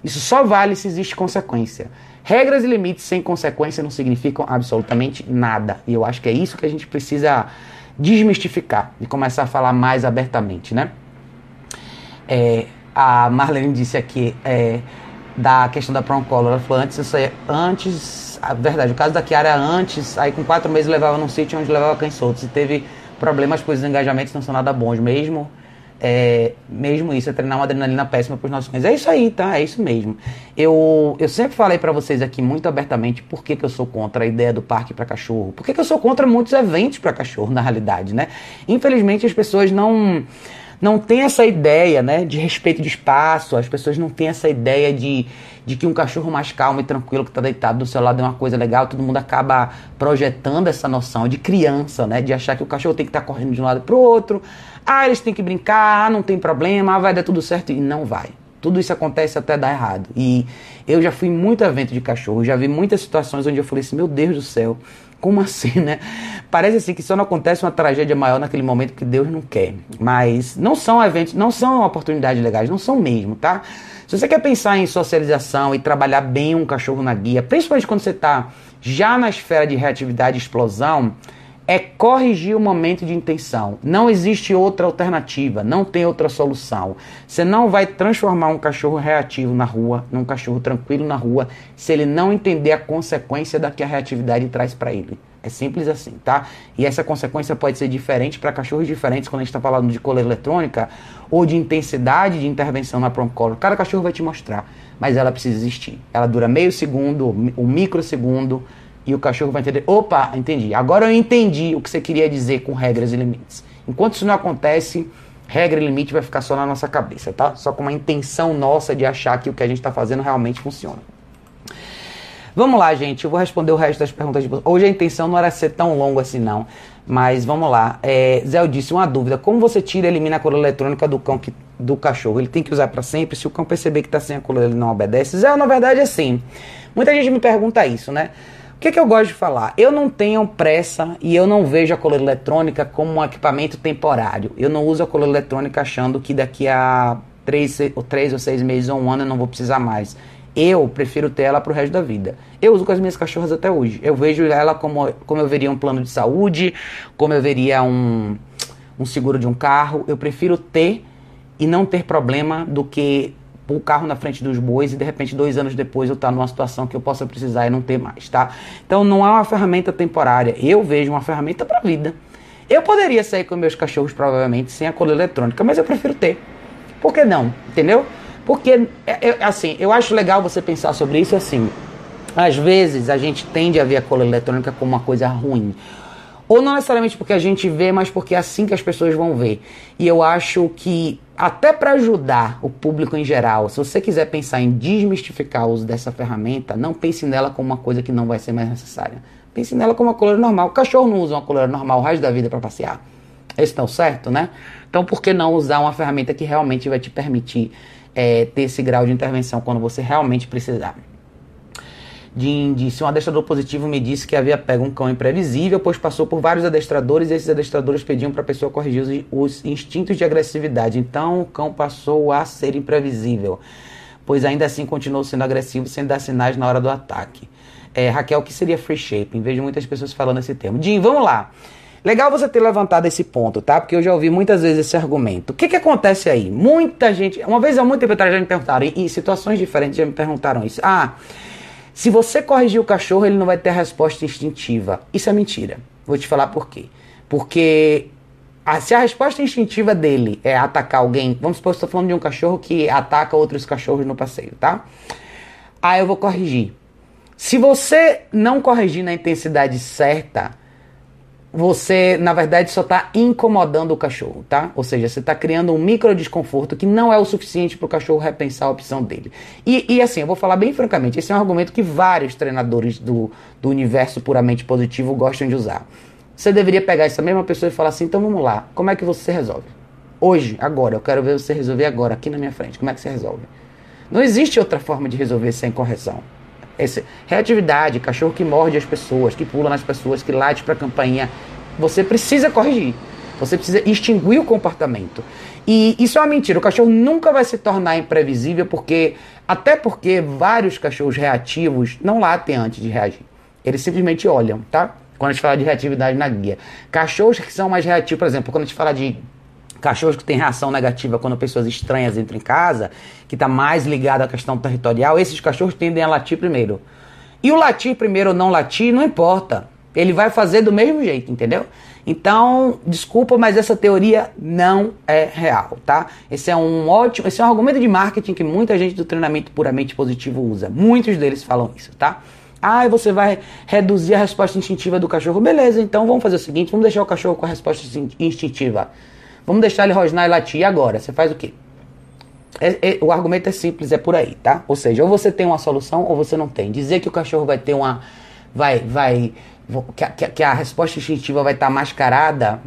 Isso só vale se existe consequência. Regras e limites sem consequência não significam absolutamente nada. E eu acho que é isso que a gente precisa desmistificar e começar a falar mais abertamente, né? É, a Marlene disse aqui é, da questão da Proncolo. Ela falou antes, isso aí, antes, a verdade, o caso da Kiara antes, aí com quatro meses levava num sítio onde levava cães soltos e teve problemas, pois os engajamentos não são nada bons mesmo é, mesmo isso, é treinar uma adrenalina péssima para os nossos cães. É isso aí, tá? É isso mesmo. Eu, eu sempre falei para vocês aqui muito abertamente por que, que eu sou contra a ideia do parque para cachorro. Por que, que eu sou contra muitos eventos para cachorro, na realidade, né? Infelizmente as pessoas não não têm essa ideia, né, de respeito de espaço, as pessoas não têm essa ideia de, de que um cachorro mais calmo e tranquilo que está deitado do seu lado é uma coisa legal, todo mundo acaba projetando essa noção de criança, né, de achar que o cachorro tem que estar tá correndo de um lado para o outro, ah, eles têm que brincar, ah, não tem problema, ah, vai dar tudo certo. E não vai. Tudo isso acontece até dar errado. E eu já fui muito evento de cachorro, já vi muitas situações onde eu falei assim, meu Deus do céu, como assim, né? Parece assim que só não acontece uma tragédia maior naquele momento que Deus não quer. Mas não são eventos, não são oportunidades legais, não são mesmo, tá? Se você quer pensar em socialização e trabalhar bem um cachorro na guia, principalmente quando você está já na esfera de reatividade e explosão, é corrigir o momento de intenção. Não existe outra alternativa, não tem outra solução. Você não vai transformar um cachorro reativo na rua num cachorro tranquilo na rua se ele não entender a consequência da que a reatividade traz para ele. É simples assim, tá? E essa consequência pode ser diferente para cachorros diferentes quando a gente está falando de coleira eletrônica ou de intensidade de intervenção na prong Cada cachorro vai te mostrar, mas ela precisa existir. Ela dura meio segundo, um microsegundo e o cachorro vai entender: opa, entendi. Agora eu entendi o que você queria dizer com regras e limites. Enquanto isso não acontece, regra e limite vai ficar só na nossa cabeça, tá? Só com uma intenção nossa de achar que o que a gente está fazendo realmente funciona. Vamos lá, gente. Eu vou responder o resto das perguntas de vocês. Hoje a intenção não era ser tão longo assim, não. Mas vamos lá. É, Zé disse uma dúvida: como você tira e elimina a coleira eletrônica do cão que, do cachorro? Ele tem que usar para sempre? Se o cão perceber que está sem a coleira, ele não obedece? Zé, na verdade, é assim. Muita gente me pergunta isso, né? O que, que eu gosto de falar? Eu não tenho pressa e eu não vejo a coleira eletrônica como um equipamento temporário. Eu não uso a coleira eletrônica achando que daqui a três, três ou seis meses ou um ano eu não vou precisar mais. Eu prefiro ter ela para o resto da vida. Eu uso com as minhas cachorras até hoje. Eu vejo ela como, como eu veria um plano de saúde, como eu veria um, um seguro de um carro. Eu prefiro ter e não ter problema do que o carro na frente dos bois e de repente dois anos depois eu estar tá numa situação que eu possa precisar e não ter mais, tá? Então não é uma ferramenta temporária, eu vejo uma ferramenta para a vida. Eu poderia sair com meus cachorros provavelmente sem a coleira eletrônica, mas eu prefiro ter. Por que não? Entendeu? Porque, é, é, assim, eu acho legal você pensar sobre isso assim. Às vezes a gente tende a ver a coleira eletrônica como uma coisa ruim. Ou não necessariamente porque a gente vê, mas porque é assim que as pessoas vão ver. E eu acho que, até para ajudar o público em geral, se você quiser pensar em desmistificar o uso dessa ferramenta, não pense nela como uma coisa que não vai ser mais necessária. Pense nela como uma coleira normal. O cachorro não usa uma coleira normal o resto da vida para passear. Esse tá o certo, né? Então, por que não usar uma ferramenta que realmente vai te permitir é, ter esse grau de intervenção quando você realmente precisar? De. Um adestrador positivo me disse que havia pego um cão imprevisível, pois passou por vários adestradores e esses adestradores pediam para a pessoa corrigir os, os, instintos de agressividade. Então o cão passou a ser imprevisível, pois ainda assim continuou sendo agressivo sem dar sinais na hora do ataque. É, Raquel, o que seria free shaping? Vejo muitas pessoas falando esse termo. Jim, vamos lá. Legal você ter levantado esse ponto, tá? Porque eu já ouvi muitas vezes esse argumento. O que, que acontece aí? Muita gente. Uma vez há muito tempo atrás já me perguntaram, em situações diferentes já me perguntaram isso. Ah, se você corrigir o cachorro, ele não vai ter a resposta instintiva. Isso é mentira. Vou te falar por quê. Porque a, se a resposta instintiva dele é atacar alguém, vamos supor que estou falando de um cachorro que ataca outros cachorros no passeio, tá? Aí eu vou corrigir. Se você não corrigir na intensidade certa, você, na verdade, só está incomodando o cachorro, tá? Ou seja, você está criando um micro desconforto que não é o suficiente para o cachorro repensar a opção dele. E, e, assim, eu vou falar bem francamente, esse é um argumento que vários treinadores do, do universo puramente positivo gostam de usar. Você deveria pegar essa mesma pessoa e falar assim, então vamos lá, como é que você resolve? Hoje, agora, eu quero ver você resolver agora, aqui na minha frente, como é que você resolve? Não existe outra forma de resolver sem correção. Esse, reatividade, cachorro que morde as pessoas, que pula nas pessoas, que late para a campainha. Você precisa corrigir. Você precisa extinguir o comportamento. E isso é uma mentira. O cachorro nunca vai se tornar imprevisível, porque até porque vários cachorros reativos não latem antes de reagir. Eles simplesmente olham, tá? Quando a gente fala de reatividade na guia. Cachorros que são mais reativos, por exemplo, quando a gente fala de cachorros que têm reação negativa quando pessoas estranhas entram em casa, que está mais ligado à questão territorial, esses cachorros tendem a latir primeiro. E o latir primeiro ou não latir, não importa. Ele vai fazer do mesmo jeito, entendeu? Então, desculpa, mas essa teoria não é real, tá? Esse é um ótimo, esse é um argumento de marketing que muita gente do treinamento puramente positivo usa. Muitos deles falam isso, tá? Ah, você vai reduzir a resposta instintiva do cachorro. Beleza, então vamos fazer o seguinte, vamos deixar o cachorro com a resposta instintiva. Vamos deixar ele rosnar e latir. Agora? Você faz o quê? É, é, o argumento é simples, é por aí, tá? Ou seja, ou você tem uma solução ou você não tem. Dizer que o cachorro vai ter uma. Vai. vai que, a, que a resposta instintiva vai estar tá mascarada,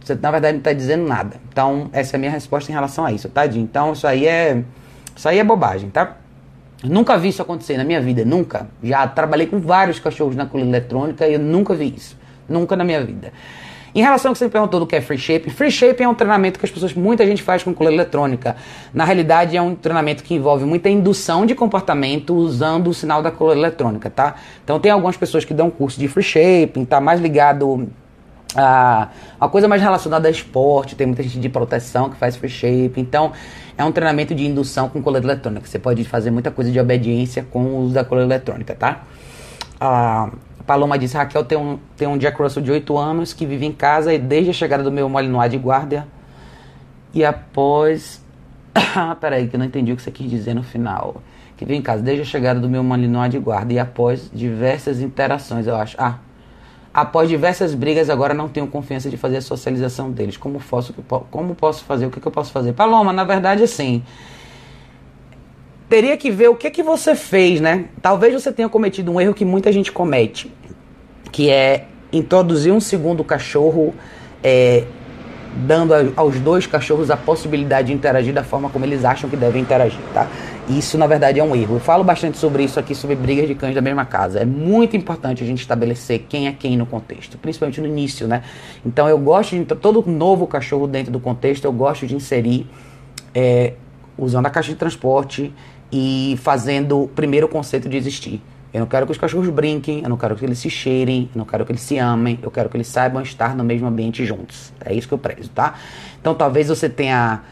você na verdade não está dizendo nada. Então, essa é a minha resposta em relação a isso, tá, Dinho? Então, isso aí é. Isso aí é bobagem, tá? Nunca vi isso acontecer na minha vida, nunca. Já trabalhei com vários cachorros na coluna eletrônica e eu nunca vi isso. Nunca na minha vida. Em relação ao que você me perguntou do que é free shape, free shape é um treinamento que as pessoas, muita gente faz com coleira eletrônica. Na realidade, é um treinamento que envolve muita indução de comportamento usando o sinal da coleira eletrônica, tá? Então tem algumas pessoas que dão curso de free shape, tá mais ligado Ah, uma coisa mais relacionada a esporte, tem muita gente de proteção que faz free shape. Então, é um treinamento de indução com coleira eletrônica. Você pode fazer muita coisa de obediência com o uso da coleira eletrônica, tá? A Paloma disse, Raquel tem um, tem um Jack Russell de 8 anos que vive em casa e desde a chegada do meu Malinois de guarda e após... <coughs> Ah, peraí, que eu não entendi o que você quis dizer no final. Que vive em casa desde a chegada do meu Malinois de guarda e após diversas interações, eu acho. Ah, após diversas brigas, agora não tenho confiança de fazer a socialização deles. Como posso, como posso fazer? O que, que eu posso fazer? Paloma, na verdade, assim teria que ver o que que você fez, né? Talvez você tenha cometido um erro que muita gente comete, que é introduzir um segundo cachorro, é, dando aos dois cachorros a possibilidade de interagir da forma como eles acham que devem interagir, tá? Isso, na verdade, é um erro. Eu falo bastante sobre isso aqui, sobre brigas de cães da mesma casa. É muito importante a gente estabelecer quem é quem no contexto, principalmente no início, né? Então, eu gosto de todo novo cachorro dentro do contexto, eu gosto de inserir é, usando a caixa de transporte e fazendo primeiro o conceito de existir. Eu não quero que os cachorros brinquem, eu não quero que eles se cheirem, eu não quero que eles se amem, eu quero que eles saibam estar no mesmo ambiente juntos. É isso que eu prezo, tá? Então talvez você tenha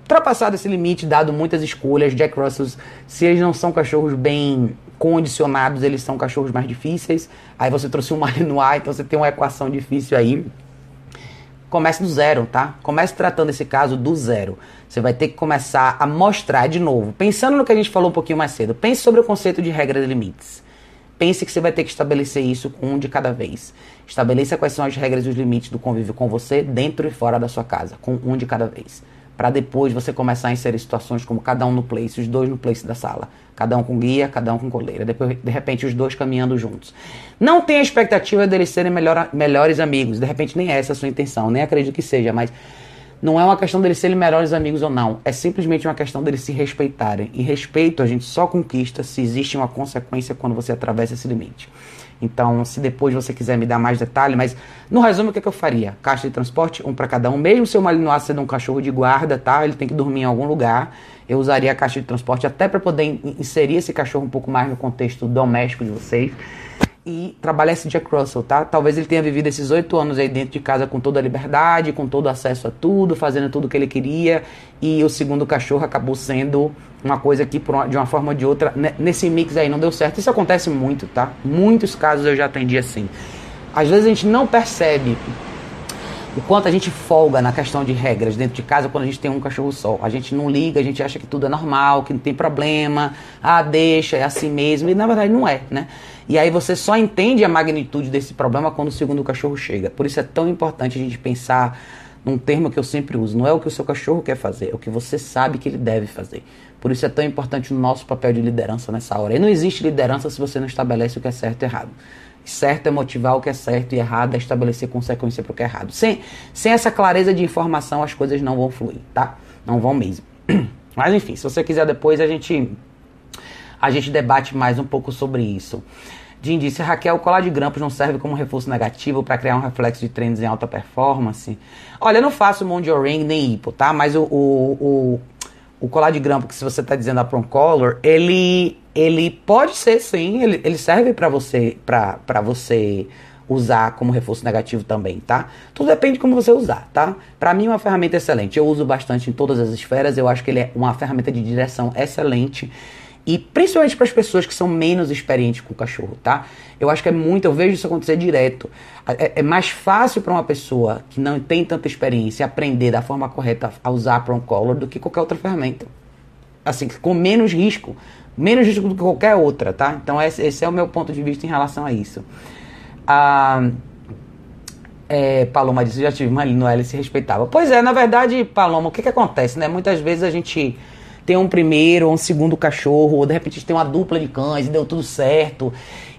ultrapassado esse limite, dado muitas escolhas. Jack Russells, se eles não são cachorros bem condicionados, eles são cachorros mais difíceis. Aí você trouxe um <laughs> Malinois, então você tem uma equação difícil aí comece do zero, tá? Comece tratando esse caso do zero. Você vai ter que começar a mostrar de novo. Pensando no que a gente falou um pouquinho mais cedo, pense sobre o conceito de regras e limites. Pense que você vai ter que estabelecer isso com um de cada vez. Estabeleça quais são as regras e os limites do convívio com você, dentro e fora da sua casa, com um de cada vez para depois você começar a inserir situações como cada um no place, os dois no place da sala, cada um com guia, cada um com coleira, depois de repente os dois caminhando juntos. Não tenha expectativa deles serem melhor, melhores amigos, de repente nem essa é a sua intenção, nem acredito que seja, mas não é uma questão deles serem melhores amigos ou não, é simplesmente uma questão deles se respeitarem. E respeito a gente só conquista se existe uma consequência quando você atravessa esse limite. Então, se depois você quiser me dar mais detalhe, mas no resumo, o que, é que eu faria? Caixa de transporte, um para cada um. Mesmo se o Malinois sendo um cachorro de guarda, tá? Ele tem que dormir em algum lugar. Eu usaria a caixa de transporte até para poder inserir esse cachorro um pouco mais no contexto doméstico de vocês e trabalhar esse Jack Russell, tá? Talvez ele tenha vivido esses oito anos aí dentro de casa com toda a liberdade, com todo acesso a tudo, fazendo tudo o que ele queria, e o segundo cachorro acabou sendo uma coisa que de uma forma ou de outra, nesse mix aí não deu certo. Isso acontece muito, tá? Muitos casos eu já atendi assim. Às vezes a gente não percebe o quanto a gente folga na questão de regras dentro de casa quando a gente tem um cachorro só. A gente não liga, a gente acha que tudo é normal, que não tem problema, ah, deixa, é assim mesmo, e na verdade não é, né? E aí você só entende a magnitude desse problema quando o segundo cachorro chega. Por isso é tão importante a gente pensar num termo que eu sempre uso, não é o que o seu cachorro quer fazer, é o que você sabe que ele deve fazer. Por isso é tão importante o nosso papel de liderança nessa hora. E não existe liderança se você não estabelece o que é certo e errado. Certo é motivar o que é certo e errado é estabelecer consequência para o que é errado. Sem, sem essa clareza de informação, as coisas não vão fluir, tá? Não vão mesmo. <clears throat> Mas enfim, se você quiser depois a gente a gente debate mais um pouco sobre isso. Jim disse, Raquel, o colar de grampos não serve como reforço negativo para criar um reflexo de treinos em alta performance? Olha, eu não faço Mondio Ring nem Hipo, tá? Mas o, o, o, o colar de grampo, que se você está dizendo a Prom Color, ele ele pode ser sim, ele, ele serve para você para você usar como reforço negativo também, tá? Tudo depende de como você usar, tá? Para mim é uma ferramenta excelente. Eu uso bastante em todas as esferas, eu acho que ele é uma ferramenta de direção excelente. E principalmente para as pessoas que são menos experientes com o cachorro, tá? Eu acho que é muito, eu vejo isso acontecer direto. É, é mais fácil para uma pessoa que não tem tanta experiência aprender da forma correta a usar a Prong Color do que qualquer outra ferramenta. Assim, com menos risco menos risco do que qualquer outra, tá? Então esse, esse é o meu ponto de vista em relação a isso. Ah, é, Paloma disse, já tive uma ali no L se respeitava. Pois é, na verdade, Paloma, o que que acontece, né? Muitas vezes a gente tem um primeiro ou um segundo cachorro, ou de repente tem uma dupla de cães e deu tudo certo,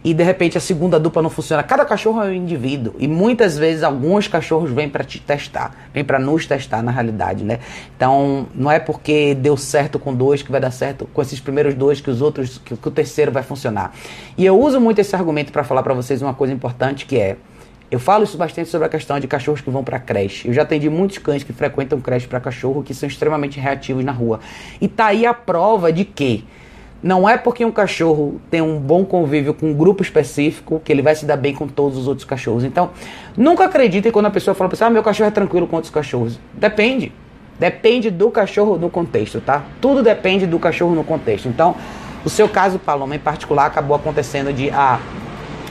e de repente a segunda dupla não funciona. Cada cachorro é um indivíduo e muitas vezes alguns cachorros vêm para te testar, vêm para nos testar na realidade, né? Então não é porque deu certo com dois que vai dar certo com esses primeiros dois que os outros que, que o terceiro vai funcionar. E eu uso muito esse argumento para falar para vocês uma coisa importante que é eu falo isso bastante sobre a questão de cachorros que vão para creche. Eu já atendi muitos cães que frequentam creche para cachorro que são extremamente reativos na rua. E tá aí a prova de que Não é porque um cachorro tem um bom convívio com um grupo específico que ele vai se dar bem com todos os outros cachorros. Então, nunca acreditem quando a pessoa fala você, ah, meu cachorro é tranquilo com outros cachorros. Depende. Depende do cachorro no contexto, tá? Tudo depende do cachorro no contexto. Então, o seu caso, Paloma, em particular, acabou acontecendo de ah,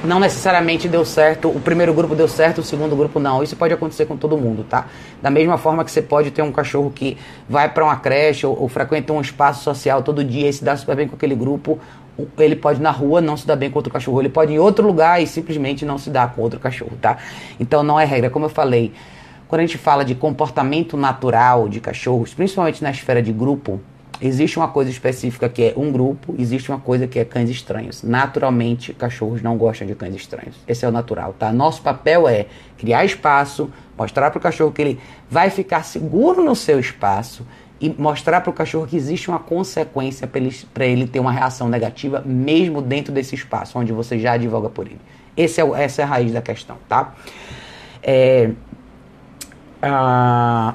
não necessariamente deu certo, o primeiro grupo deu certo, o segundo grupo não. Isso pode acontecer com todo mundo, tá? Da mesma forma que você pode ter um cachorro que vai para uma creche ou, ou, frequenta um espaço social todo dia e se dá super bem com aquele grupo, ele pode na rua não se dar bem com outro cachorro, ele pode ir em outro lugar e simplesmente não se dar com outro cachorro, tá? Então não é regra, como eu falei, quando a gente fala de comportamento natural de cachorros, principalmente na esfera de grupo, existe uma coisa específica que é um grupo, existe uma coisa que é cães estranhos. Naturalmente, cachorros não gostam de cães estranhos. Esse é o natural, tá? Nosso papel é criar espaço, mostrar para o cachorro que ele vai ficar seguro no seu espaço e mostrar para o cachorro que existe uma consequência para ele, ele ter uma reação negativa, mesmo dentro desse espaço onde você já advoga por ele. Esse é, essa é a raiz da questão, tá? É, a,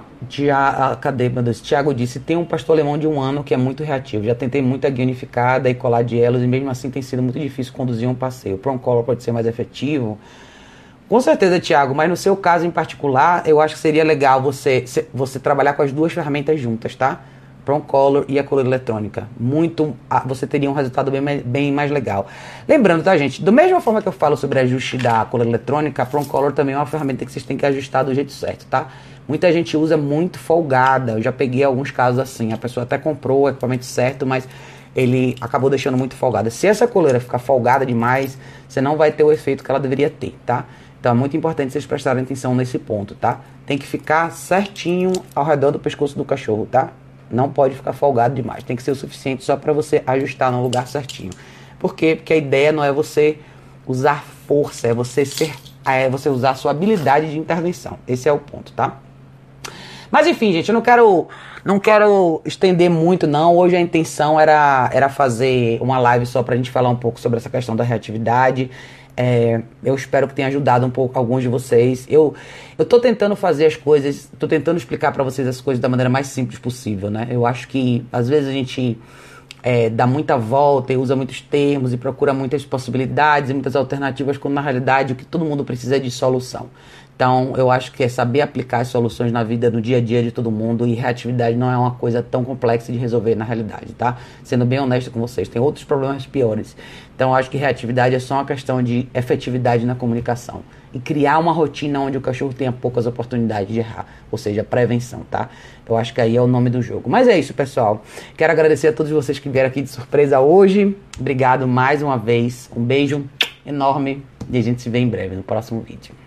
a, Deus? Tiago disse: tem um pastor alemão de um ano que é muito reativo. Já tentei muita guia unificada e colar de elos, e mesmo assim tem sido muito difícil conduzir um passeio. O Proncolor pode ser mais efetivo. Com certeza, Tiago, mas no seu caso em particular, eu acho que seria legal você, você trabalhar com as duas ferramentas juntas, tá? Color e a color eletrônica. Muito, você teria um resultado bem, bem mais legal. Lembrando, tá, gente? Da mesma forma que eu falo sobre ajuste da color eletrônica, a Color também é uma ferramenta que vocês têm que ajustar do jeito certo, tá? Muita gente usa muito folgada. Eu já peguei alguns casos assim. A pessoa até comprou o equipamento certo, mas ele acabou deixando muito folgada. Se essa coleira ficar folgada demais, você não vai ter o efeito que ela deveria ter, tá? Então é muito importante vocês prestarem atenção nesse ponto, tá? Tem que ficar certinho ao redor do pescoço do cachorro, tá? Não pode ficar folgado demais. Tem que ser o suficiente só para você ajustar no lugar certinho. Por quê? Porque a ideia não é você usar força, é você ser, é você usar sua habilidade de intervenção. Esse é o ponto, tá? Mas enfim, gente, eu não quero não quero estender muito não. Hoje a intenção era era fazer uma live só pra gente falar um pouco sobre essa questão da reatividade. É, eu espero que tenha ajudado um pouco alguns de vocês. Eu eu tô tentando fazer as coisas, tô tentando explicar para vocês as coisas da maneira mais simples possível, né? Eu acho que às vezes a gente é, dá muita volta e usa muitos termos e procura muitas possibilidades e muitas alternativas, quando na realidade o que todo mundo precisa é de solução. Então, eu acho que é saber aplicar as soluções na vida, no dia a dia de todo mundo e reatividade não é uma coisa tão complexa de resolver na realidade, tá? Sendo bem honesto com vocês, tem outros problemas piores. Então, eu acho que reatividade é só uma questão de efetividade na comunicação e criar uma rotina onde o cachorro tenha poucas oportunidades de errar, ou seja, prevenção, tá? Eu acho que aí é o nome do jogo. Mas é isso, pessoal. Quero agradecer a todos vocês que vieram aqui de surpresa hoje. Obrigado mais uma vez. Um beijo enorme e a gente se vê em breve no próximo vídeo.